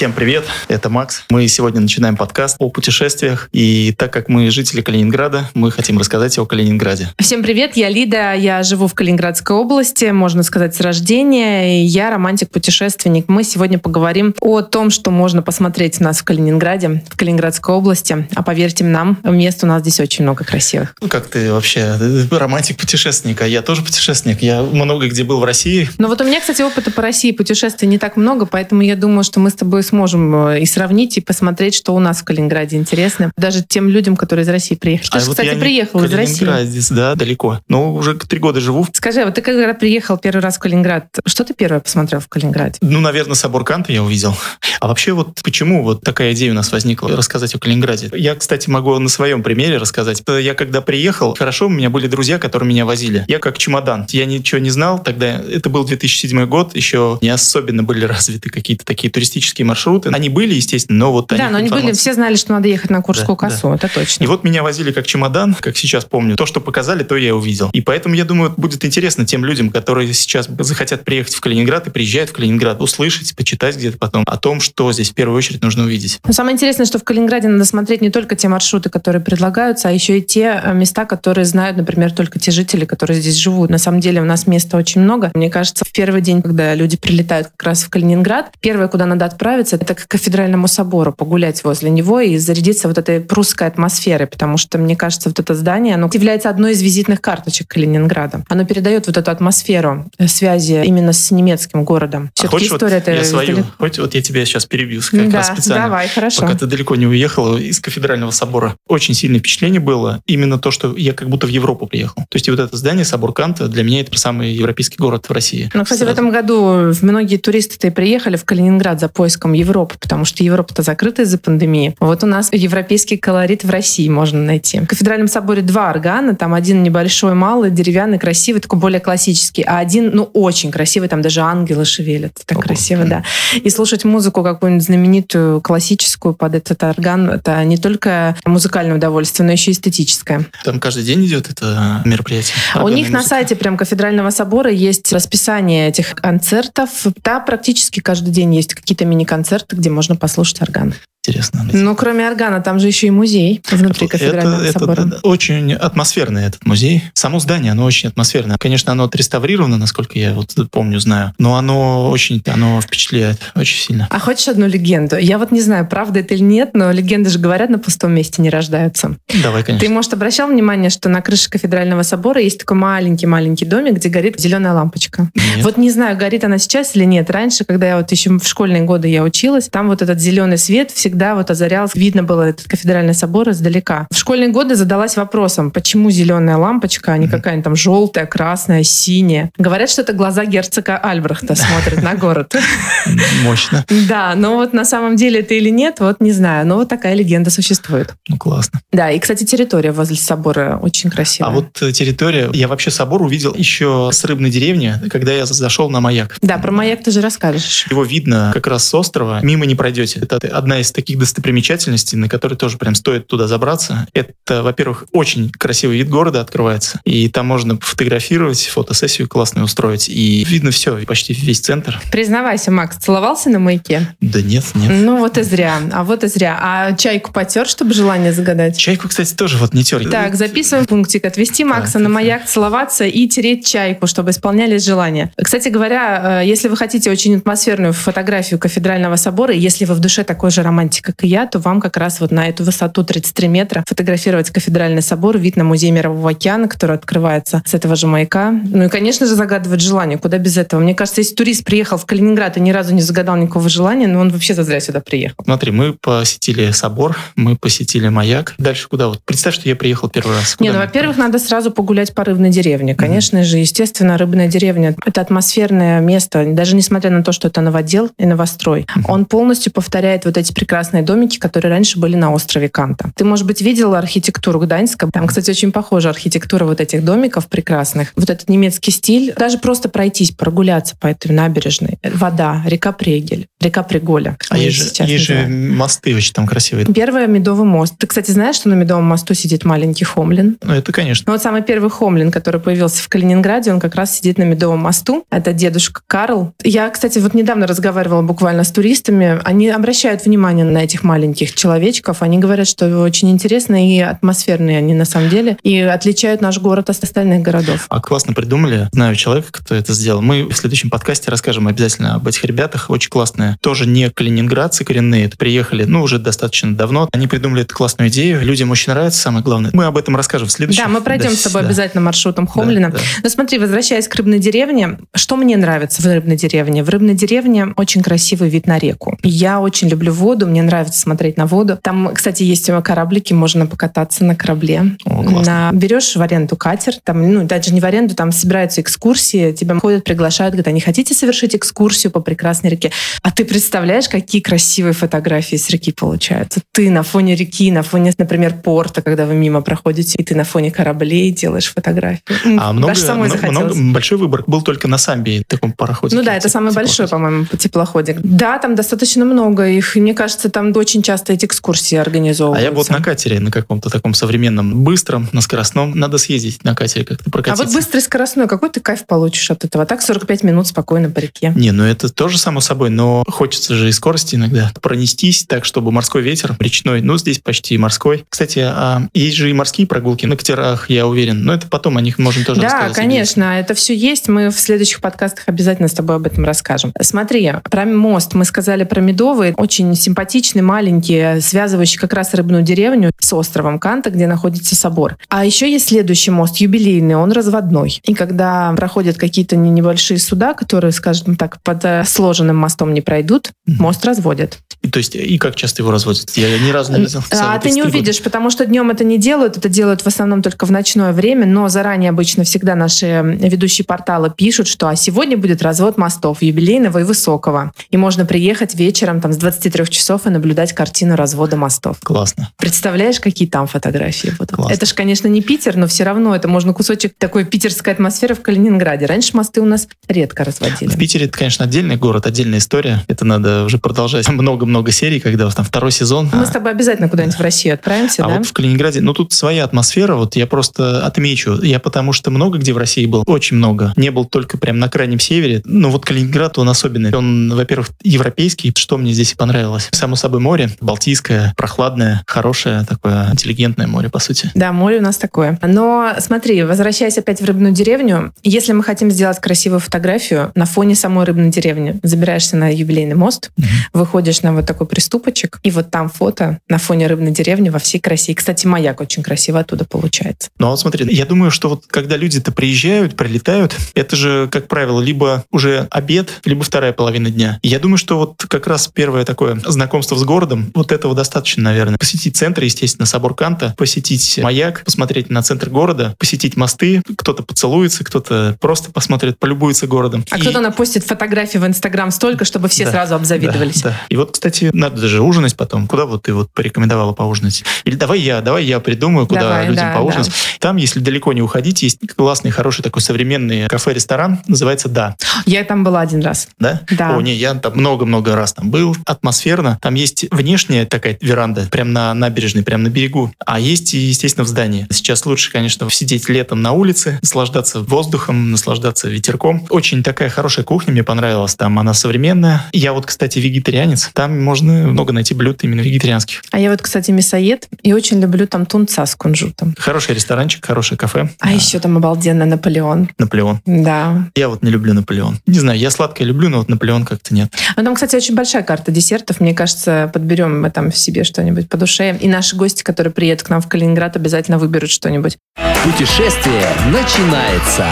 Всем привет, это Макс. Мы сегодня начинаем подкаст о путешествиях. И так как мы жители Калининграда, мы хотим рассказать о Калининграде. Всем привет, я Лида, я живу в Калининградской области, можно сказать, с рождения. Я романтик-путешественник. Мы сегодня поговорим о том, что можно посмотреть у нас в Калининграде, в Калининградской области. А поверьте нам, мест у нас здесь очень много красивых. Ну как ты вообще романтик-путешественник, а я тоже путешественник. Я много где был в России. Но вот у меня, кстати, опыта по России путешествий не так много, поэтому я думаю, что мы с тобой сможем э, и сравнить, и посмотреть, что у нас в Калининграде интересно. Даже тем людям, которые из России приехали. Ты а же, вот кстати, приехал из России. Калининградец, да, далеко. Но уже три года живу. Скажи, а вот ты когда приехал первый раз в Калининград, что ты первое посмотрел в Калининграде? Ну, наверное, собор Канта я увидел. А вообще вот почему вот такая идея у нас возникла рассказать о Калининграде? Я, кстати, могу на своем примере рассказать. Я когда приехал, хорошо, у меня были друзья, которые меня возили. Я как чемодан. Я ничего не знал тогда. Это был 2007 год, еще не особенно были развиты какие-то такие туристические маршруты. Они были, естественно, но вот Да, но они были, все знали, что надо ехать на Курскую Да, косу, это точно. И вот меня возили как чемодан, как сейчас помню. То, что показали, то я и увидел. И поэтому, я думаю, будет интересно тем людям, которые сейчас захотят приехать в Калининград и приезжают в Калининград, услышать, почитать где-то потом о том, что здесь в первую очередь нужно увидеть. Но самое интересное, что в Калининграде надо смотреть не только те маршруты, которые предлагаются, а еще и те э, места, которые знают, например, только те жители, которые здесь живут. На самом деле у нас места очень много. Мне кажется, в первый день, когда люди прилетают как раз в Калининград, первое, куда надо отправиться, это к кафедральному собору, погулять возле него и зарядиться вот этой прусской атмосферой, потому что, мне кажется, вот это здание, оно является одной из визитных карточек Калининграда. Оно передает вот эту атмосферу э, связи именно с немецким городом. А хочешь, история вот я свою, хоть вот я тебя сейчас перебью как Да, раз специально. давай, хорошо. Пока ты далеко не уехал из кафедрального собора. Очень сильное впечатление было именно то, что я как будто в Европу приехал. То есть и вот это здание, собор Канта, для меня это самый европейский город в России. Ну, кстати, в Сразу. этом году многие туристы-то и приехали в Калининград за поиском Европы, потому что Европа-то закрыта из-за пандемии. Вот у нас европейский колорит в России можно найти. В кафедральном соборе два органа, там один небольшой, малый, деревянный, красивый, такой более классический, а один, ну, очень красивый, там даже ангелы шевелят. Так Ого. красиво, да. И слушать музыку какую-нибудь знаменитую, классическую под этот орган, это не только музыкальное удовольствие, но еще и эстетическое. Там каждый день идет это мероприятие. У них на музыка. сайте прям кафедрального собора есть расписание этих концертов. Да, практически каждый день есть какие-то мини-концерты, где можно послушать орган. Интересно. Ну, кроме органа, там же еще и музей внутри кафедрального это, собора. это очень атмосферный этот музей. Само здание, оно очень атмосферное. Конечно, оно отреставрировано, насколько я вот помню, знаю. Но оно очень, оно впечатляет очень сильно. А хочешь одну легенду? Я вот не знаю, правда это или нет, но легенды же говорят, на пустом месте не рождаются. Давай, конечно. Ты, может, обращал внимание, что на крыше кафедрального собора есть такой маленький-маленький домик, где горит зеленая лампочка. Нет. Вот не знаю, горит она сейчас или нет. Раньше, когда я вот еще в школьные годы я училась, там вот этот зеленый свет всегда вот озарял. Видно было этот кафедральный собор издалека. В школьные годы задалась вопросом, почему зеленая лампочка, а не какая-нибудь там желтая, красная, синяя. Говорят, что это глаза герцога Альбрехта смотрят на город. Мощно. Да, но вот на самом деле это или нет, вот не знаю. Но вот такая легенда существует. Ну, классно. Да, и, кстати, территория возле собора очень красивая. А вот э, территория... Я вообще собор увидел еще с рыбной деревни, когда я зашел на маяк. Да, про маяк ты же расскажешь. Его видно как раз с острова. Мимо не пройдете. Это одна из таких достопримечательностей, на которые тоже прям стоит туда забраться. Это, во-первых, очень красивый вид города открывается. И там можно фотографировать, фотосессию классную устроить. И видно все, почти весь центр. Признавайся, Макс, целовался на маяке? Да нет, нет. Ну вот и зря, а вот и зря. А чайку потер, чтобы желание загадать? Чайку, кстати, тоже вот не тер. Так, записываем пунктик. Отвести Макса Так, на маяк, целоваться и тереть чайку, чтобы исполнялись желания. Кстати говоря, э, если вы хотите очень атмосферную фотографию кафедрального собора, и если вы в душе такой же романтик, как и я, то вам как раз вот на эту высоту 33 метра фотографировать кафедральный собор, вид на музей Мирового океана, который открывается с этого же маяка. Ну и, конечно же, загадывать желание. Куда без этого? Мне кажется, если турист приехал в Калининград и ни разу не загадал никакого желания, ну он вообще зазря сюда приехал. Смотри, мы посетили собор, мы посетили маяк. Дальше куда? Вот представь, что я приехал первый раз. Не, Куда ну, мне во-первых, надо сразу погулять по рыбной деревне. Конечно же, естественно, рыбная деревня — это атмосферное место, даже несмотря на то, что это новодел и новострой. Он полностью повторяет вот эти прекрасные домики, которые раньше были на острове Канта. Ты, может быть, видела архитектуру Гданьска? Там, кстати, очень похожа архитектура вот этих домиков прекрасных. Вот этот немецкий стиль. Даже просто пройтись, прогуляться по этой набережной. Вода, река Прегель, река Приголя. А есть же, есть же мосты очень там красивые. Первый Медовый мост. Ты, кстати, знаешь, что на Медовом мосту сидит маленький Хомлин? Ну, это, конечно. Ну, вот самый первый Хомлин, который появился в Калининграде, он как раз сидит на Медовом мосту. Это дедушка Карл. Я, кстати, вот недавно разговаривала буквально с туристами. Они обращают внимание на этих маленьких человечков. Они говорят, что очень интересно и атмосферные они на самом деле. И отличают наш город от остальных городов. А классно придумали. Знаю человека, кто это сделал. Мы в следующем подкасте расскажем обязательно об этих ребятах. Очень классные. Тоже не калининградцы коренные. Это приехали, ну, уже достаточно давно. Они придумали эту классную идею. Людям очень нравится, самое главное. Мы об этом расскажем в следующем. Да, мы пройдем да, с тобой да. обязательно маршрутом Хомлина. Да, да. Но смотри, возвращаясь к рыбной деревне, что мне нравится в рыбной деревне? В рыбной деревне очень красивый вид на реку. Я очень люблю воду, мне нравится смотреть на воду. Там, кстати, есть кораблики, можно покататься на корабле. О, на... Берешь в аренду катер, там, ну, даже не в аренду, там собираются экскурсии, тебя ходят, приглашают, говорят, не хотите совершить экскурсию по прекрасной реке? А ты представляешь, какие красивые фотографии с реки получаются? Ты на фоне реки, на фоне, например, порта, когда вы мимо проходите, и ты на фоне кораблей делаешь фотографии. А много, самой много, много, большой выбор был только на Самбии, таком пароходе. Ну да, это самый большой, по-моему, теплоходик. Да, там достаточно много их. Мне кажется, там очень часто эти экскурсии организовываются. А я вот на катере, на каком-то таком современном, быстром, на скоростном, надо съездить на катере как-то прокатиться. А вот быстрый скоростной, какой ты кайф получишь от этого? Так 45 минут спокойно по реке. Не, ну это тоже само собой, но хочется же и скорости иногда пронестись так, чтобы морской ветер речной, ну здесь почти морской. Кстати, а есть же и морские прогулки на катерах, я уверен, но это потом о них можем тоже да, рассказать. Да, конечно, это все есть. Мы в следующих подкастах обязательно с тобой об этом расскажем. Смотри, про мост мы сказали про Медовый. Очень симпатичный, маленький, связывающий как раз рыбную деревню с островом Канта, где находится собор. А еще есть следующий мост, юбилейный, он разводной. И когда проходят какие-то небольшие суда, которые, скажем так, под э, сложенным мостом не пройдут, мост разводят. И, то есть, и как часто его разводят? Я ни разу не видел. А ты не увидишь, года. потому что днем это не делают, это делают в основном только в ночное время, но заранее обычно всегда наши ведущие порталы пишут, что а сегодня будет развод мостов юбилейного и высокого. И можно приехать вечером там с 23 часов и наблюдать картину развода мостов. Классно. Представляешь, какие там фотографии будут? Классно. Это же, конечно, не Питер, но все равно это можно кусочек такой питерской атмосферы в Калининграде. Раньше мосты у нас редко разводили. В Питере это, конечно, отдельный город, отдельная история. Это надо уже продолжать много-много серий, когда там второй сезон. Мы с тобой обязательно куда-нибудь в Россию отправимся, а да? вот в Калининграде, ну тут своя атмосфера, вот я просто отмечу. Я потому что много где в России был, очень много. Не был только прям на крайнем севере. Но вот Калининград, он особенный. Он, во-первых, европейский, что мне здесь и понравилось. Само собой море, Балтийское, прохладное, хорошее, такое интеллигентное море, по сути. Да, море у нас такое. Но смотри, возвращаясь опять в рыбную деревню, если мы хотим сделать красивую фотографию на фоне самой рыбной деревни, забираешься на юбилейный мост, угу. выходишь на вот такой приступочек, и вот там фото на фоне рыбной деревни во всей красе. И, кстати, маяк очень красиво оттуда получается. Ну вот смотри, я думаю, что вот когда люди-то приезжают, прилетают, это же, как правило, либо уже обед, либо вторая половина дня. Я думаю, что вот как раз первое такое знакомство с городом, вот этого достаточно, наверное. Посетить центр, естественно, собор Канта, посетить маяк, посмотреть на центр города, посетить мосты, кто-то поцелуется, кто-то просто посмотрит, полюбуется городом. А и... кто-то напустит фотографии в Инстаграм столько, чтобы все да, сразу обзавидовались. Да, да. И вот, кстати, надо даже ужинать потом. Куда вот ты вот порекомендовала поужинать? Или давай я, давай я придумаю, куда давай, людям да, поужинать. Да. Там, если далеко не уходить, есть классный, хороший такой современный кафе-ресторан, называется «Да». Я там была один раз. Да? Да. О, не, я там много-много раз там был. Атмосферно. Там есть внешняя такая веранда, прям на набережной, прям на берегу. А есть, естественно, в здании. Сейчас лучше, конечно, сидеть летом на улице, наслаждаться воздухом, наслаждаться ветерком. Очень такая хорошая кухня, мне понравилась. Там она современная. Я вот, кстати, вегетарианец. Там можно много найти блюд именно вегетарианских. А я вот, кстати, мясоед и очень люблю там тунца с кунжутом. Хороший ресторанчик, хорошее кафе. А да. еще там обалденно Наполеон. Наполеон. Да. Я вот не люблю Наполеон. Не знаю, я сладкое люблю, но вот Наполеон как-то нет. А там, кстати, очень большая карта десертов. Мне кажется, подберем мы там себе что-нибудь по душе. И наши гости, которые приедут к нам в Калининград, обязательно выберут что-нибудь. Путешествие начинается.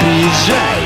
Приезжай!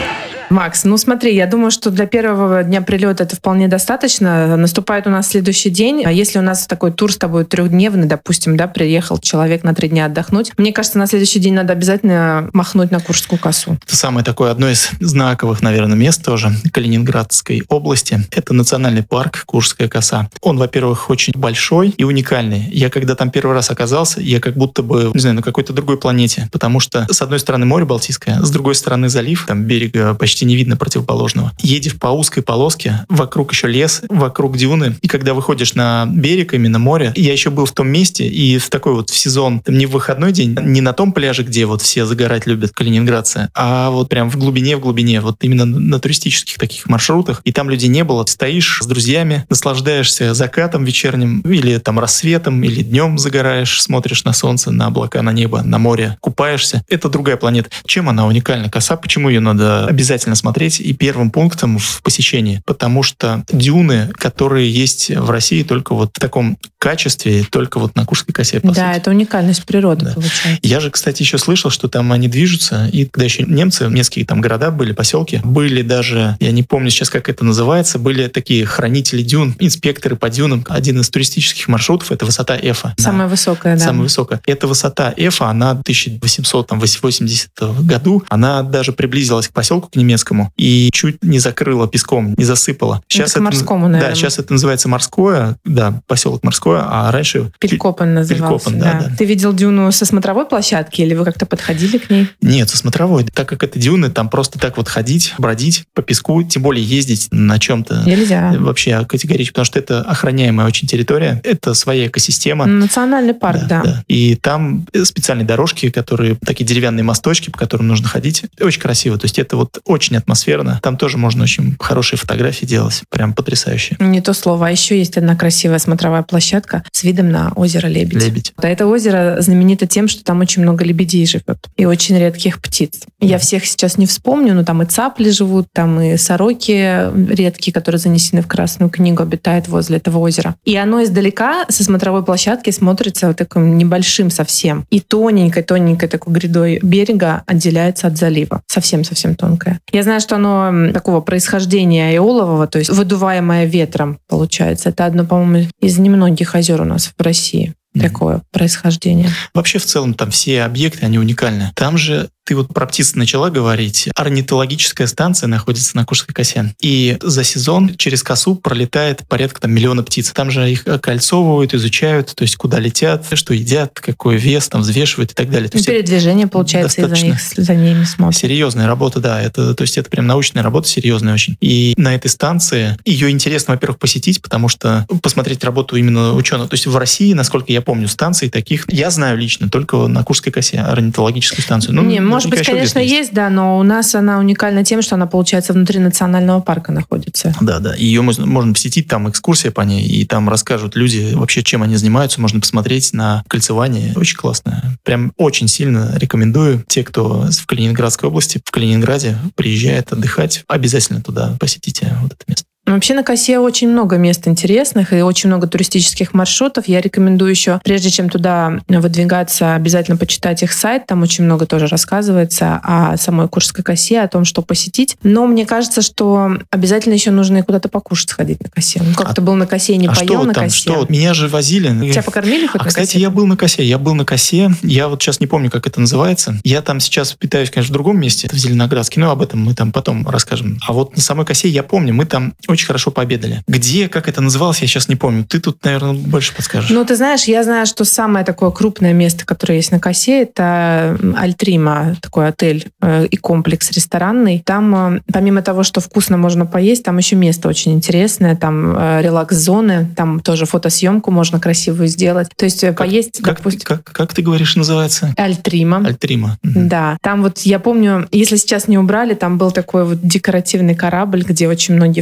Макс, ну смотри, я думаю, что для первого дня прилета это вполне достаточно. Наступает у нас следующий день. А если у нас такой тур с тобой трехдневный, допустим, да, приехал человек на три дня отдохнуть, мне кажется, на следующий день надо обязательно махнуть на Куршскую косу. Это самое такое одно из знаковых, наверное, мест тоже Калининградской области. Это национальный парк Куршская коса. Он, во-первых, очень большой и уникальный. Я когда там первый раз оказался, я как будто бы, не знаю, на какой-то другой планете, потому что с одной стороны море Балтийское, с другой стороны залив, там берега почти не видно противоположного. Едешь по узкой полоске, вокруг еще лес, вокруг дюны, и когда выходишь на берег, именно море, я еще был в том месте, и в такой вот в сезон, там, не в выходной день, не на том пляже, где вот все загорать любят калининградцы, а вот прям в глубине, в глубине, вот именно на туристических таких маршрутах, и там людей не было. Стоишь с друзьями, наслаждаешься закатом вечерним, или там рассветом, или днем загораешь, смотришь на солнце, на облака, на небо, на море, купаешься. Это другая планета. Чем она уникальна? Коса, почему ее надо обязательно смотреть и первым пунктом в посещении? Потому что дюны, которые есть в России только вот в таком качестве, только вот на Курской косе, по Да, сути. это уникальность природы Да. получается. Я же, кстати, еще слышал, что там они движутся, и когда еще немцы, несколько там города были, поселки, были даже, я не помню сейчас, как это называется, были такие хранители дюн, инспекторы по дюнам. Один из туристических маршрутов — это высота Эфа. Самая высокая, да. Самая высокая. Эта высота Эфа, она в 1880 году, она даже приблизилась к поселку, к немецкому, и чуть не закрыла песком, не засыпала. Это к морскому, Да, наверное. сейчас это называется морское, да, поселок морское, а раньше... Пелькопан назывался. Пелькопан, да, да. Ты видел дюну со смотровой площадки или вы как-то подходили к ней? Нет, со смотровой. Так как это дюны, там просто так вот ходить, бродить по песку, тем более ездить на чем-то Нельзя. вообще категорически, потому что это охраняемая очень территория, это своя экосистема. Национальный парк, да. И там специальные дорожки, которые такие деревянные мосточки, по которым нужно ходить. Очень красиво. То есть это вот очень атмосферно. Там тоже можно очень хорошие фотографии делать. Прям потрясающе. Не то слово. А еще есть одна красивая смотровая площадка с видом на озеро Лебедь. Лебедь. А Это озеро знаменито тем, что там очень много лебедей живет и очень редких птиц. Я всех сейчас не вспомню, но там и цапли живут, там и сороки редкие, которые занесены в Красную книгу, обитают возле этого озера. И оно издалека со смотровой площадки смотрится вот таким небольшим совсем. И тоненькой-тоненькой такой грядой берега отделяется от залива. Совсем-совсем тонкое. Я знаю, что оно такого происхождения эолового, то есть выдуваемое ветром, получается. Это одно, по-моему, из немногих озер у нас в России. Мгм. Такое происхождение. Вообще, в целом, там все объекты, они уникальны. Там же ты вот про птиц начала говорить. Орнитологическая станция находится на Курской косе. И за сезон через косу пролетает порядка там, миллиона птиц. Там же их окольцовывают, изучают, то есть куда летят, что едят, какой вес, там взвешивают и так далее. То есть передвижение, получается, и за, них, за ними смотрят. Серьезная работа, да. Это, то есть это прям научная работа, серьезная очень. И на этой станции ее интересно, во-первых, посетить, потому что посмотреть работу именно ученого. То есть в России, насколько я помню, станций таких, я знаю лично, только на Курской косе орнитологическую станцию. Ну, Не, может быть, наверняка еще конечно, есть. да, но у нас она уникальна тем, что она, получается, внутри национального парка находится. Да, да. Ее можно, можно посетить, там экскурсия по ней, и там расскажут люди вообще, чем они занимаются. Можно посмотреть на кольцевание. Очень классно. Прям очень сильно рекомендую. Те, кто в Калининградской области, в Калининграде приезжает отдыхать, обязательно туда посетите вот это место. Вообще на косе очень много мест интересных и очень много туристических маршрутов. Я рекомендую еще, прежде чем туда выдвигаться, обязательно почитать их сайт. Там очень много тоже рассказывается о самой Куршской косе, о том, что посетить. Но мне кажется, что обязательно еще нужно и куда-то покушать сходить на косе. Ну, как А- был на косе и не а что поел вот на там? косе? Что? Меня же возили. Тебя покормили хоть А, на кстати, косе? я был на косе. Я был на косе. Я вот сейчас не помню, как это называется. Я там сейчас питаюсь, конечно, в другом месте, в Зеленоградске. Но об этом мы там потом расскажем. А вот на самой косе я помню, мы там очень хорошо пообедали. Где, как это называлось, я сейчас не помню. Ты тут, наверное, больше подскажешь. Ну, ты знаешь, я знаю, что самое такое крупное место, которое есть на косе, это Альтрима, такой отель э, и комплекс ресторанный. Там, э, помимо того, что вкусно можно поесть, там еще место очень интересное, там э, релакс-зоны, там тоже фотосъемку можно красивую сделать. То есть э, поесть, как, допустим, как, как ты говоришь, называется? Альтрима. Альтрима. Мгм. Да, там вот я помню, если сейчас не убрали, там был такой вот декоративный корабль, где очень многие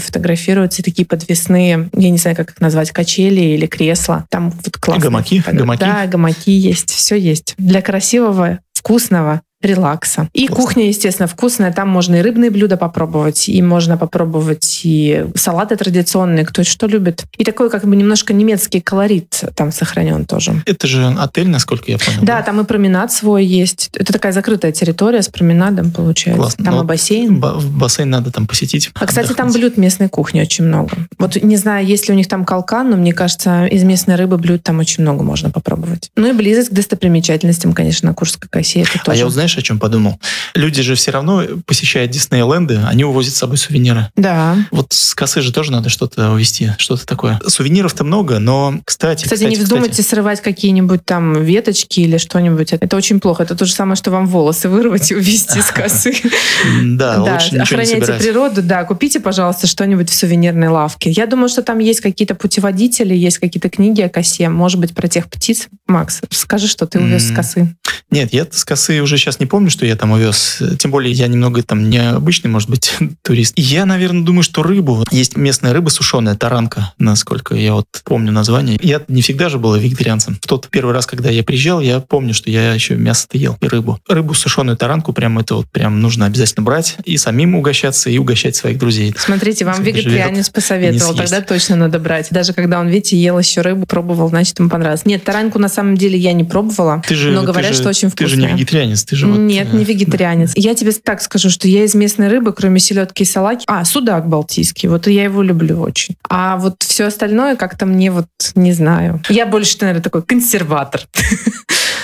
фотографируются, такие подвесные, я не знаю, как их назвать, качели или кресла. Там вот классно. гамаки, гамаки. Да, гамаки есть, все есть. Для красивого, вкусного релакса. И Классно. кухня, естественно, вкусная. Там можно и рыбные блюда попробовать, и можно попробовать и салаты традиционные, кто что любит. И такой как бы немножко немецкий колорит там сохранен тоже. Это же отель, насколько я понял. Да, там и променад свой есть. Это такая закрытая территория с променадом, получается. Классно. Там Но и бассейн. Ба- В бассейн надо там посетить. А, кстати, там отдохнуть. блюд местной кухни очень много. Вот не знаю, есть ли у них там калкан, но мне кажется, из местной рыбы блюд там очень много можно попробовать. Ну и близость к достопримечательностям, конечно, на Курской косе. Это А тоже. я вот знаешь, о чем подумал? Люди же все равно, посещая Диснейленды, они увозят с собой сувениры. Да. Вот с косы же тоже надо что-то увезти, что-то такое. Сувениров-то много, но, кстати... Кстати, не вздумайте срывать какие-нибудь там веточки или что-нибудь. Это очень плохо. Это то же самое, что вам волосы вырвать и увезти с косы. Да, лучше охраняйте природу, да, купите, пожалуйста, что-нибудь в сувенирной лавке. Я думаю, что там есть какие-то путеводители, есть какие-то книги о косе, может быть, про тех птиц. Макс, скажи, что ты увез с косы. Нет, я с косы уже сейчас не помню, что я там увез. Тем более я немного там необычный, может быть, турист. Я, наверное, думаю, что рыбу. Есть местная рыба сушеная, таранка, насколько я вот помню название. Я не всегда же был вегетарианцем. В тот первый раз, когда я приезжал, я помню, что я еще мясо-то ел и рыбу. Рыбу сушеную таранку прям это вот прям нужно обязательно брать и самим угощаться, и угощать своих друзей. Смотрите, вам вегетарианец посоветовал, тогда точно надо брать. Даже когда он, видите, ел еще рыбу, пробовал, значит, ему понравилось. Нет, таранку на самом деле я не пробовала, Ты же, но ты говорят, же- что очень Ты вкусная. же не вегетарианец, ты же вот, Нет, э, не вегетарианец. Я тебе так скажу, что я из местной рыбы, кроме селедки и салаки... А, судак балтийский. Вот я его люблю очень. А вот все остальное как-то мне вот не знаю. Я больше, наверное, такой консерватор.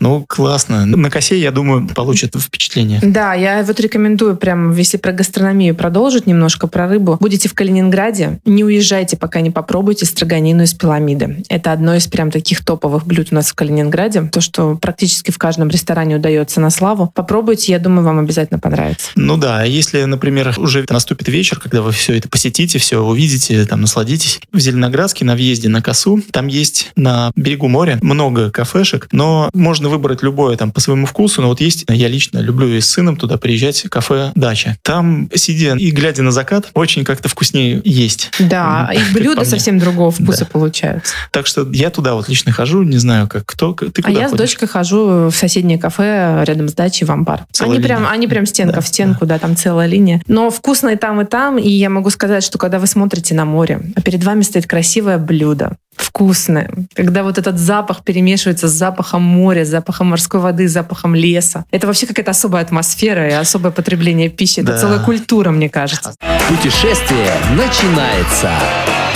Ну, классно. На косе, я думаю, получат впечатление. Да, я вот рекомендую прям, если про гастрономию продолжить немножко, про рыбу. Будете в Калининграде, не уезжайте, пока не попробуйте строганину из пиламиды. Это одно из прям таких топовых блюд у нас в Калининграде. То, что практически в каждом ресторане удается на славу. Попробуйте, я думаю, вам обязательно понравится. Ну да, а если, например, уже наступит вечер, когда вы все это посетите, все увидите, там насладитесь. В Зеленоградске на въезде на Косу, там есть на берегу моря много кафешек, но можно выбрать любое там по своему вкусу. Но вот есть, я лично люблю и с сыном туда приезжать, кафе «Дача». Там, сидя и глядя на закат, очень как-то вкуснее есть. Да, их блюда совсем другого вкуса Да. получаются. Так что я туда вот лично хожу, не знаю, как кто. Ты А куда я с ходишь? дочкой хожу в соседнее кафе рядом с дачей в амбар. Целая Они прям, линия. они прям стенка Да, в стенку, да. там целая линия. Но вкусно и там, и там. И я могу сказать, что когда вы смотрите на море, а перед вами стоит красивое блюдо, вкусное, когда вот этот запах перемешивается с запахом моря, с запахом морской воды, с запахом леса. Это вообще какая-то особая атмосфера и особое потребление пищи. Это Да. целая культура, мне кажется. Путешествие начинается.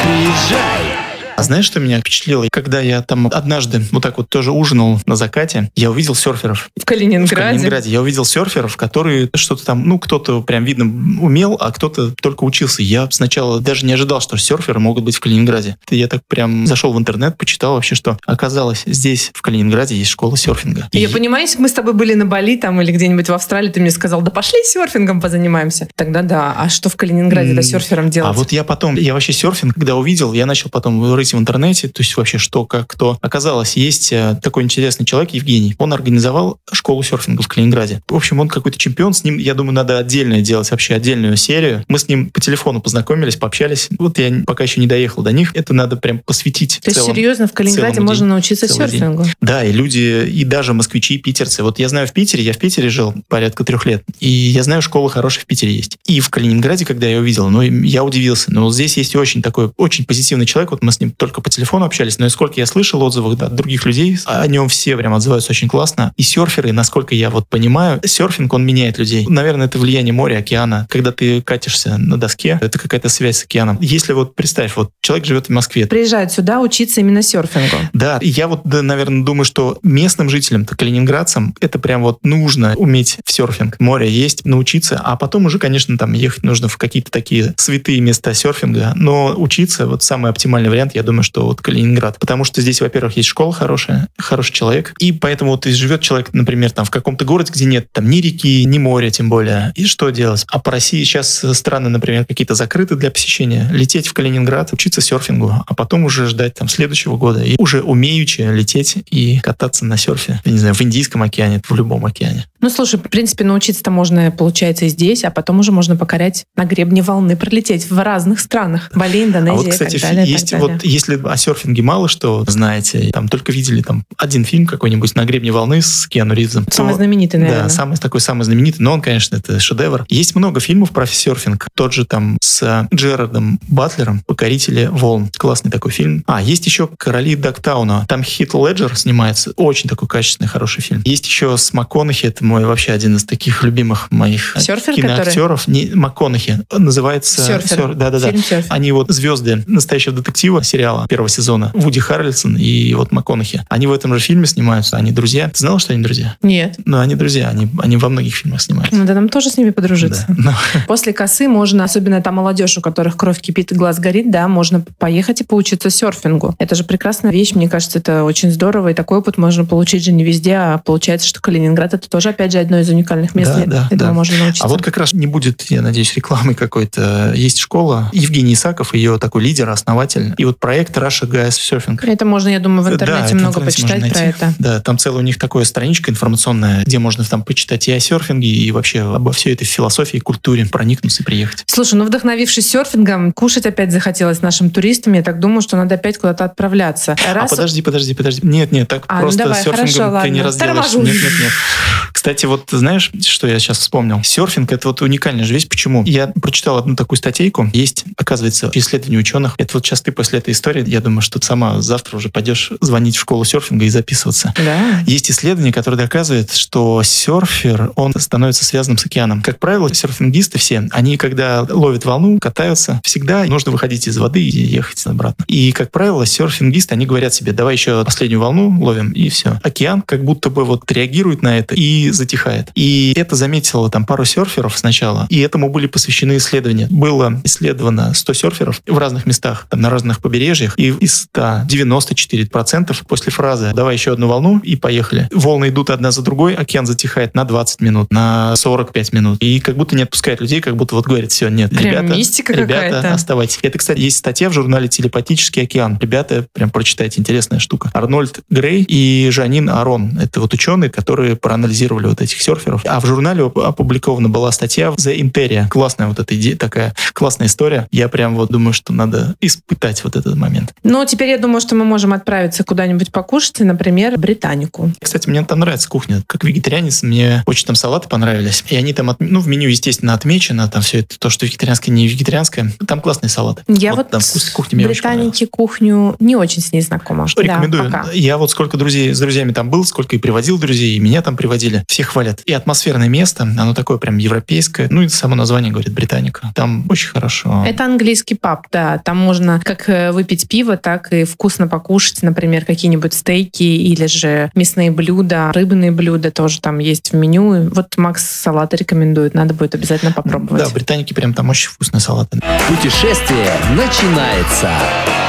Приезжай! А знаешь, что меня впечатлило? Когда я там однажды вот так вот тоже ужинал на закате, я увидел серферов. В Калининграде. В Калининграде я увидел серферов, которые что-то там, ну, кто-то прям видно умел, а кто-то только учился. Я сначала даже не ожидал, что серферы могут быть в Калининграде. Я так прям зашел в интернет, почитал вообще, что оказалось, здесь, в Калининграде, есть школа серфинга. Я И- понимаю, если бы мы с тобой были на Бали там или где-нибудь в Австралии, ты мне сказал, да пошли серфингом позанимаемся. Тогда да. А что в Калининграде-то М, серфером делать? А вот я потом, я вообще серфинг, когда увидел, я начал потом рыть в интернете, то есть вообще что, как, кто. Оказалось, есть э, такой интересный человек, Евгений. Он организовал школу серфинга в Калининграде. В общем, он какой-то чемпион, с ним, я думаю, надо отдельно делать вообще отдельную серию. Мы с ним по телефону познакомились, пообщались. Вот я пока еще не доехал до них. Это надо прям посвятить То есть целом- серьезно, в Калининграде можно день, научиться целый день. серфингу? Да, и люди, и даже москвичи, и питерцы. Вот я знаю в Питере, я в Питере жил порядка трех лет, и я знаю, школы хорошие в Питере есть. И в Калининграде, когда я увидел, ну, я удивился. Но вот здесь есть очень такой, очень позитивный человек, вот мы с ним только по телефону общались, но и сколько я слышал отзывов да, от других людей, о нем все прям отзываются очень классно. И серферы, насколько я вот понимаю, серфинг, он меняет людей. Наверное, это влияние моря, океана. Когда ты катишься на доске, это какая-то связь с океаном. Если вот, представь, вот человек живет в Москве, Приезжают сюда учиться именно серфингу. да, и я вот, да, наверное, думаю, что местным жителям, то калининградцам, это прям вот нужно уметь в серфинг. Море есть, научиться, а потом уже, конечно, там ехать нужно в какие-то такие святые места серфинга, но учиться, вот самый оптимальный вариант, я думаю, что вот Калининград. Потому что здесь, во-первых, есть школа хорошая, хороший человек, и поэтому вот и живет человек, например, там в каком-то городе, где нет там ни реки, ни моря, тем более, и что делать? А по России сейчас страны, например, какие-то закрыты для посещения. Лететь в Калининград, учиться серфингу, а потом уже ждать там следующего года и уже умеючи лететь и кататься на серфе, я не знаю, в Индийском океане, в любом океане. Ну, слушай, в принципе, научиться-то можно, получается, и здесь, а потом уже можно покорять на гребне волны, пролететь в разных странах. Бали, Индонезия А вот, и кстати, так далее. и есть так далее. вот Если о серфинге мало что знаете, там только видели там один фильм какой-нибудь «На гребне волны» с Киану Ривзом. Самый знаменитый, наверное. Да, самый такой самый знаменитый, но он, конечно, это шедевр. Есть много фильмов про серфинг. Тот же там с Джерардом Батлером «Покорители волн». Классный такой фильм. А, есть еще «Короли Дактауна». Там Хит Леджер снимается. Очень такой качественный, хороший фильм. Есть еще с МакКонахи. Это мой вообще один из таких любимых моих Серфер, киноактеров. Не, МакКонахи. Называется... Серфер. Да-да-да. Фильм «Серфер». Они вот звезды настоящего детектива сериала первого сезона. Вуди Харрельсон и вот МакКонахи. Они в этом же фильме снимаются. Они друзья. Ты знала, что они друзья? Нет. Ну, они друзья. Они, они во многих фильмах снимаются. Надо нам тоже с ними подружиться. Да. Ну, После косы можно, особенно там молодежь, у которых кровь кипит и глаз горит, да, можно поехать и поучиться серфингу. Это же прекрасная вещь, мне кажется, это очень здорово, и такой опыт можно получить же не везде, а получается, что Калининград это тоже, опять же, одно из уникальных мест, Да, да, этому да. можно научиться. А вот как раз не будет, я надеюсь, рекламы какой-то. Есть школа. Евгений Исаков, ее такой лидер, основатель. И вот проект Russia Guys Surfing. Это можно, я думаю, в интернете Да, много интернете почитать про это. Да, там целая у них такая страничка информационная, где можно там почитать и о серфинге, и вообще обо всей этой философии, культуре, проникнуться и приехать. Слушай, ну вдохновившись серфингом, кушать опять захотелось нашим туристам. Я так думаю, что надо опять куда-то отправляться. Раз- А подожди, подожди, подожди. Нет, нет, так А, ну просто давай, серфингом хорошо, ты не ладно. разделаешься. Торможу. Нет, нет, нет. Кстати, вот знаешь, что я сейчас вспомнил? Серфинг — это вот уникальная же вещь. Почему? Я прочитал одну такую статейку. Есть, оказывается, исследование ученых. Это вот сейчас ты после этой истории, я думаю, что ты сама завтра уже пойдешь звонить в школу серфинга и записываться. Да. Есть исследование, которое доказывает, что серфер, он становится связанным с океаном. Как правило, серфингисты все, они когда ловят волну, катаются, всегда нужно выходить из воды и ехать обратно. И, как правило, серфингисты, они говорят себе, давай еще последнюю волну ловим, и все. Океан как будто бы вот реагирует на это и затихает. И это заметило там пару серферов сначала, и этому были посвящены исследования. Было исследовано 100 серферов в разных местах, там, на разных побережьях, и из 100 94% после фразы «давай еще одну волну» и поехали. Волны идут одна за другой, океан затихает на 20 минут, на 45 минут. И как будто не отпускает людей, как будто вот говорит, все, нет, Прям ребята, мистика ребята, оставайтесь. Это, кстати, есть статья в журнале «Телепатический океан». Ребята, прям прочитайте, интересная штука. Арнольд Грей и Жанин Арон. Это вот ученые, которые проанализировали вот этих серферов. А в журнале оп- опубликована была статья The Imperia. Классная вот эта идея, такая классная история. Я прям вот думаю, что надо испытать вот этот момент. Ну, теперь я думаю, что мы можем отправиться куда-нибудь покушать, например, британику. Кстати, мне там нравится кухня. Как вегетарианец, мне очень там салаты понравились. И они там, от- ну, в меню, естественно, отмечено. Там все это, то, что вегетарианское, не вегетарианское. Там классные салаты. Я вот, там вкус кухни британики кухню не очень с ней знакома. Что Да, рекомендую. пока. Я вот сколько друзей с друзьями там был, сколько и приводил друзей, и меня там приводили. Все хвалят. И атмосферное место, оно такое прям европейское. Ну и само название говорит Британика. Там очень хорошо. Это английский паб, да. Там можно как э, выпить пиво, так и вкусно покушать, например, какие-нибудь стейки или же мясные блюда, рыбные блюда тоже там есть в меню. Вот Макс салаты рекомендует, надо будет обязательно попробовать. Да, британики прям там очень вкусные салаты. Путешествие начинается.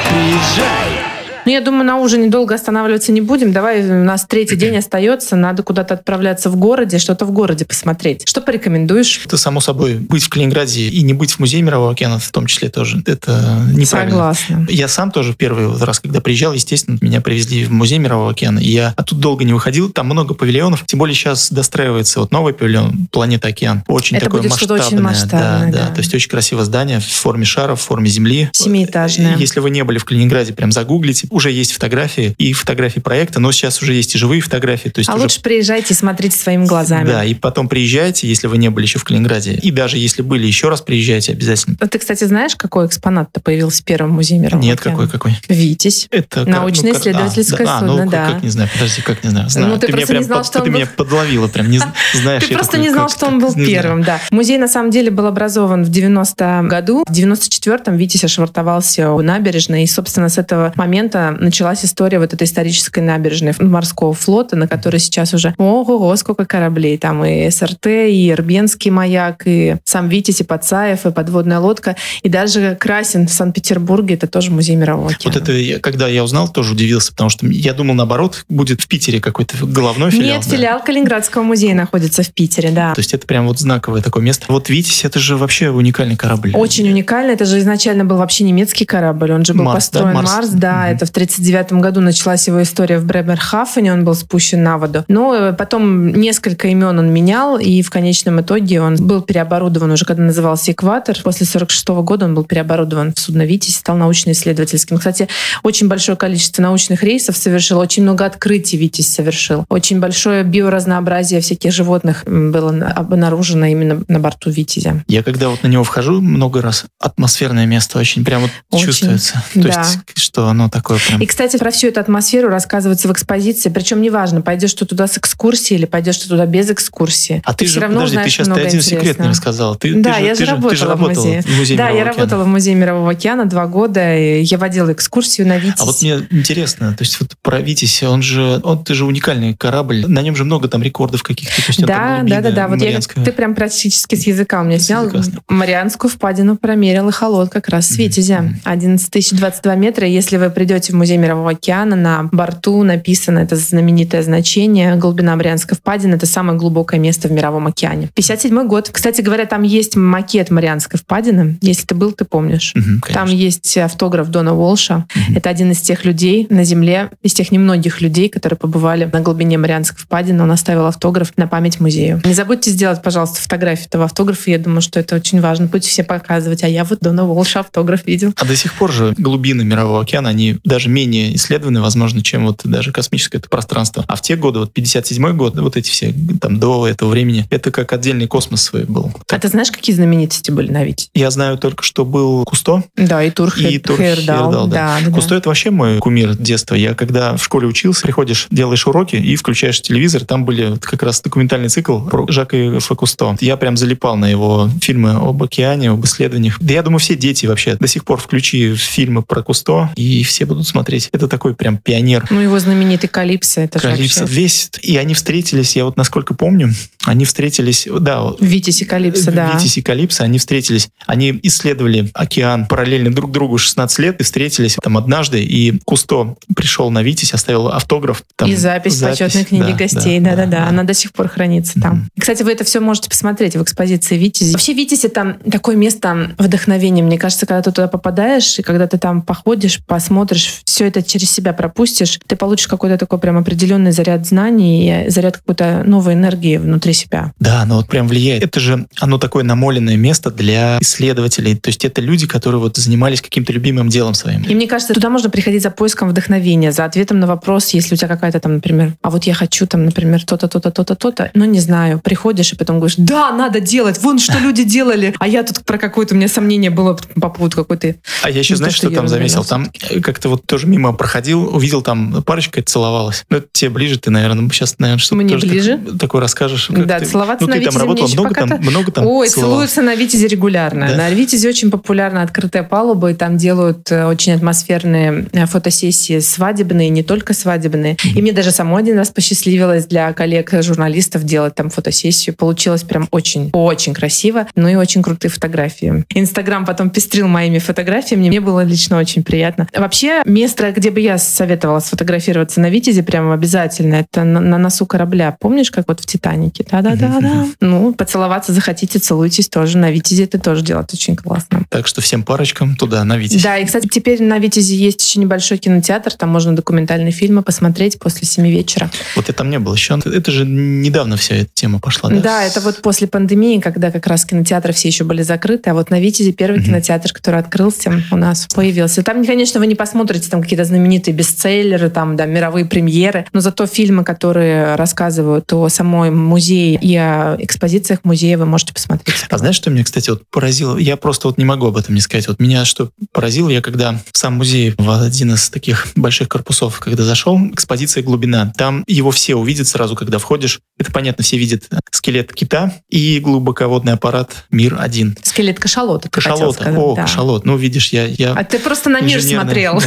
Приезжай! Ну, я думаю, на ужине долго останавливаться не будем. Давай, у нас третий день остается, надо куда-то отправляться в городе, что-то в городе посмотреть. Что порекомендуешь? Это, само собой, быть в Калининграде и не быть в Музее Мирового океана в том числе тоже. Это неправильно. Согласна. Я сам тоже первый раз, когда приезжал, естественно, меня привезли в музей Мирового океана, и я оттуда долго не выходил. Там много павильонов. Тем более сейчас достраивается вот новый павильон «Планета Океан». Очень Это такое будет масштабное. очень масштабное, да, да. да. То есть очень красивое здание в форме шара, в форме земли. Семиэтажное. Если вы не были в Калининграде, прям загуглите. Уже есть фотографии и фотографии проекта, но сейчас уже есть и живые фотографии. То есть А уже лучше приезжайте и смотрите своими глазами. да, и потом приезжайте, если вы не были еще в Калининграде. И даже если были, еще раз приезжайте обязательно. А Ты, кстати, знаешь, какой экспонат-то появился в первом музее мирового Нет, океана? какой, какой. Витязь. Это кар- Научно-исследовательское а, судно, ну, да. Как не знаю, подожди, как не знаю. Знаю. Ну, ты меня просто не знал, под- что он ты был- меня подловила, прям не знаешь. Ты просто не знал, как что он был первым, да. Музей, на самом деле, был образован в 90 году. В 94-м Витязь ошвартовался у набережной. И, собственно, с этого момента началась история вот этой исторической набережной морского флота, на которой сейчас уже ого-го, сколько кораблей. Там и СРТ, и Ирбенский маяк, и сам Витязь, и Пацаев, и подводная лодка. И даже Красин в Санкт-Петербурге. Это тоже музей мирового океана. Вот это, когда я узнал, тоже удивился, потому что я думал, наоборот, будет в Питере какой-то головной филиал. Нет, да. филиал Калининградского музея находится в Питере, да. То есть это прям вот знаковое такое место. Вот Витязь, это же вообще уникальный корабль. Очень уникально. Это же изначально был вообще немецкий корабль. Он же был Марс, да? построен Марс. Марс, да, Мгм. это в 1939 году началась его история в Бремерхафене, он был спущен на воду. Но э, потом несколько имен он менял, и в конечном итоге он был переоборудован уже, когда назывался «Экватор». После 1946 года он был переоборудован в судно «Витязь», стал научно-исследовательским. Кстати, очень большое количество научных рейсов совершил, очень много открытий «Витязь» совершил. Очень большое биоразнообразие всяких животных было обнаружено именно на борту «Витязя». Я когда вот на него вхожу много раз, атмосферное место очень прям вот чувствуется. То да. есть, что оно такое И, кстати, про всю эту атмосферу рассказывается в экспозиции. Причем неважно, пойдешь ты туда с экскурсией или пойдешь ты туда без экскурсии. А ты, ты же, равно подожди, ты сейчас ты один секрет не рассказал. Ты, да, ты я же, работала, ты же работала в музее. В музее да, я океана. работала в музее Мирового океана два года. И я водила экскурсию на Витязь. А вот мне интересно, то есть вот про Витязь, он же, он, ты же уникальный корабль. На нем же много там рекордов каких-то. То есть да, да, да, да. Вот я, ты прям практически с языка у меня снял. Марианскую впадину промерил и холод как раз с Витязя. 11 тысяч 22 метра. Если вы придете в музей Мирового океана, на борту написано это знаменитое значение глубина Марианской впадины. Это самое глубокое место в Мировом океане. 57 год. Кстати говоря, там есть макет Марианской впадины. Если ты был, ты помнишь. Угу, там есть автограф Дона Волша. Угу. Это один из тех людей на Земле, из тех немногих людей, которые побывали на глубине Марианской впадины. Он оставил автограф на память музею. Не забудьте сделать, пожалуйста, фотографию этого автографа. Я думаю, что это очень важно. Будете все показывать. А я вот Дона Волша автограф видел. А до сих пор же глубины Мирового океана, они даже менее исследованы, возможно, чем вот даже космическое это пространство. А в те годы, вот 57 год, вот эти все там до этого времени, это как отдельный космос свой был. А ты знаешь, какие знаменитости были на Вите? Я знаю только, что был Кусто. Да, и Тур, и Тур да. Да, Кусто да. это вообще мой кумир детства. Я когда в школе учился, приходишь, делаешь уроки и включаешь телевизор, там были как раз документальный цикл про Жака и Кусто. Я прям залипал на его фильмы об океане, об исследованиях. Да я думаю, все дети вообще до сих пор включи фильмы про Кусто, и все будут смотреть. Это такой прям пионер. Ну, его знаменитый Калипсо. Это Калипсо. Вообще... Весь. И они встретились, я вот насколько помню, они встретились, да. Витязь и Калипсо, да. Витязь и Калипсо, они встретились. Они исследовали океан параллельно друг другу 16 лет и встретились там однажды, и Кусто пришел на Витязь, оставил автограф. Там, и запись, запись почетной книге да, гостей, да-да-да. Да, Она до сих пор хранится там. Mm-hmm. Кстати, вы это все можете посмотреть в экспозиции Витязи. Вообще Витязь это такое место вдохновения. Мне кажется, когда ты туда попадаешь, и когда ты там походишь, посмотришь, все это через себя пропустишь, ты получишь какой-то такой прям определенный заряд знаний и заряд какой-то новой энергии внутри себя. Да, оно вот прям влияет. Это же, оно такое намоленное место для исследователей. То есть это люди, которые вот занимались каким-то любимым делом своим. И мне кажется, туда можно приходить за поиском вдохновения, за ответом на вопрос, если у тебя какая-то там, например, а вот я хочу там, например, то-то, то-то, то-то, то-то, ну не знаю, приходишь и потом говоришь, да, надо делать, вон что люди делали, а я тут про какое-то, у меня сомнение было по поводу какой-то... А я еще, ну, знаешь, что, что там заметил? Там как-то вот тоже мимо проходил, увидел там парочка целовалась. Ну, тебе ближе, ты, наверное, сейчас, наверное, что-то Мне ближе. Так, такой расскажешь. Да, ты, целоваться ну, на ты там работала, много там, много там Ой, целуются на Витязе регулярно. Да? На Витязе очень популярна открытая палуба, и там делают э, очень атмосферные э, фотосессии свадебные, не только свадебные. Mm-hmm. И мне даже самой один раз посчастливилось для коллег-журналистов делать там фотосессию. Получилось прям очень, очень красиво, ну и очень крутые фотографии. Инстаграм потом пестрил моими фотографиями, мне было лично очень приятно. Вообще, место, где бы я советовала сфотографироваться на Витязе, прям обязательно, это на, на носу корабля. Помнишь, как вот в «Титанике»? Да-да-да-да. Ну, поцеловаться захотите, целуйтесь тоже. На Витязе это тоже делать очень классно. Так что всем парочкам туда, на Витязе. Да, и, кстати, теперь на Витязе есть еще небольшой кинотеатр, там можно документальные фильмы посмотреть после семи вечера. Вот я там не был еще. Это же недавно вся эта тема пошла, да? Да, это вот после пандемии, когда как раз кинотеатры все еще были закрыты, а вот на Витязе первый кинотеатр, который открылся, у нас появился. Там, конечно, вы не посмотрите там какие-то знаменитые бестселлеры, там, да, мировые премьеры, но зато фильмы, которые рассказывают о самой музее и о экспозициях музея вы можете посмотреть. А знаешь, что меня, кстати, вот поразило? Я просто вот не могу об этом не сказать. Вот меня что поразило, я когда в сам музей, в один из таких больших корпусов, когда зашел, экспозиция «Глубина», там его все увидят сразу, когда входишь. Это понятно, все видят скелет кита и глубоководный аппарат «Мир-1». Скелет кашалота. Кашалота. О, да. кашалот. Ну, видишь, я... я а ты просто на мир смотрел. Да.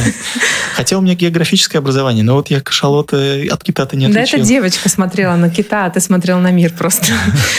Хотя у меня географическое образование, но вот я кашалота от кита-то не отличил. Да, это девочка смотрела на кита, а ты смотрел на мир просто.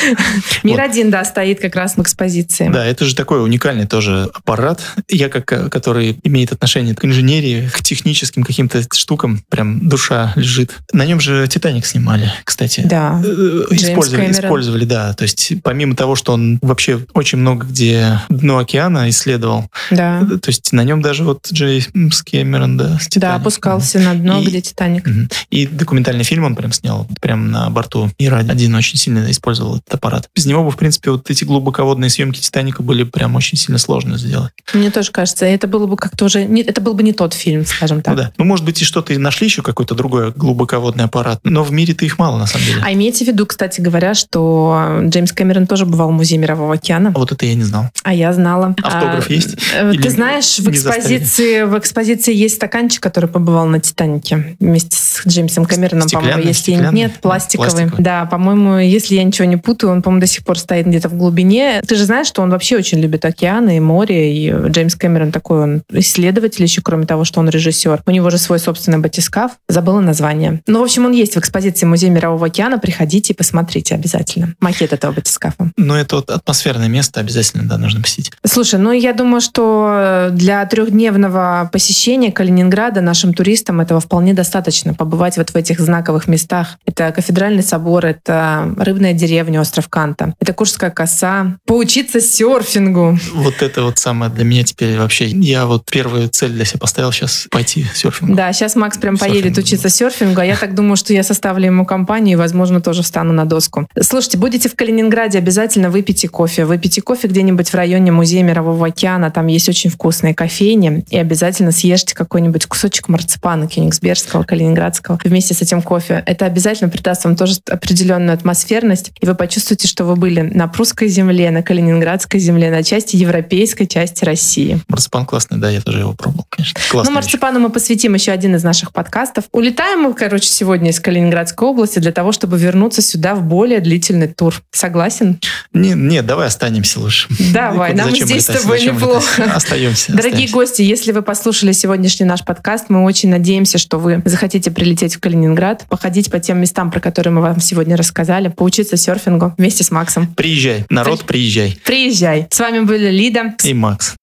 Мир один, да, стоит как раз в экспозиции. Да, это же такой уникальный тоже аппарат. Я, как который имеет отношение к инженерии, к техническим каким-то штукам, прям душа лежит. На нем же «Титаник» снимали, кстати. Да. Э, использовали, использовали, да. То есть помимо того, что он вообще очень много где дно океана исследовал, да. то есть на нем даже вот Джеймс Кэмерон Кэмерон, да, с Да, опускался на дно, И- где Титаник. Мгм. И документальный фильм он прям снял, прям на борту Мира-1 очень сильно использовал этот аппарат. Без него бы, в принципе, вот эти глубоководные съемки Титаника были прям очень сильно сложно сделать. Мне тоже кажется, это было бы как-то уже... Не, это был бы не тот фильм, скажем так. Ну да. Ну, может быть, и что-то и нашли еще какой-то другой глубоководный аппарат, но в мире-то их мало, на самом деле. А имейте в виду, кстати говоря, что Джеймс Кэмерон тоже бывал в Музее Мирового океана, А вот это я не знал. а я знала. Автограф А, есть? э, Или Ты знаешь, в экспозиции, в экспозиции есть стаканчик, который побывал на Титанике вместе с Джеймсом Кэмероном, по-моему, если нет, пластиковый. Пластиковый. Да, по-моему, если я ничего не путаю, он, по-моему, до сих пор стоит где-то в глубине. Ты же знаешь, что он вообще очень любит океаны и море, и Джеймс Кэмерон такой он исследователь еще, кроме того, что он режиссер. У него же свой собственный батискаф, забыла название. Ну, в общем, он есть в экспозиции Музея Мирового океана, приходите и посмотрите обязательно. Макет этого батискафа. Но это вот атмосферное место обязательно, да, нужно посетить. Слушай, ну я думаю, что для трехдневного посещения Калининграда нашим туристам этого вполне достаточно. Побывать вот в этих знаковых местах. Это кафедральный собор, это рыбная деревня, остров Канта, это Куршская коса. Поучиться серфингу. Вот это вот самое для меня теперь вообще. Я вот первую цель для себя поставил сейчас пойти серфингу. Да, сейчас Макс прям Серфинг. поедет учиться серфингу, а я так думаю, что я составлю ему компанию и, возможно, тоже встану на доску. Слушайте, будете в Калининграде, обязательно выпейте кофе. Выпейте кофе где-нибудь в районе Музея Мирового океана, там есть очень вкусные кофейни, и обязательно съешьте какой-нибудь кусочек марципана кенигсбергского, калининградского вместе с этим кофе. Это обязательно придаст вам тоже определенную атмосферность, и вы почувствуете, что вы были на прусской земле, на калининградской земле, на части европейской части России. Марципан классный, да, я тоже его пробовал, конечно. Классная Ну, вещь. марципану мы посвятим еще один из наших подкастов. Улетаем мы, короче, сегодня из Калининградской области для того, чтобы вернуться сюда в более длительный тур. Согласен? Не, нет, давай останемся лучше. Давай, Куда- нам здесь с тобой неплохо. Остаемся. Дорогие гости, если вы послушали сегодняшний наш подкаст, мы очень надеемся, что вы захотите прилететь в Калининград, походить по тем местам, про которые мы вам сегодня рассказали, поучиться серфингу вместе с Максом. Приезжай, народ, приезжай. Приезжай. С вами были Лида. И Макс.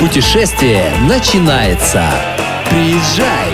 Путешествие начинается. Приезжай!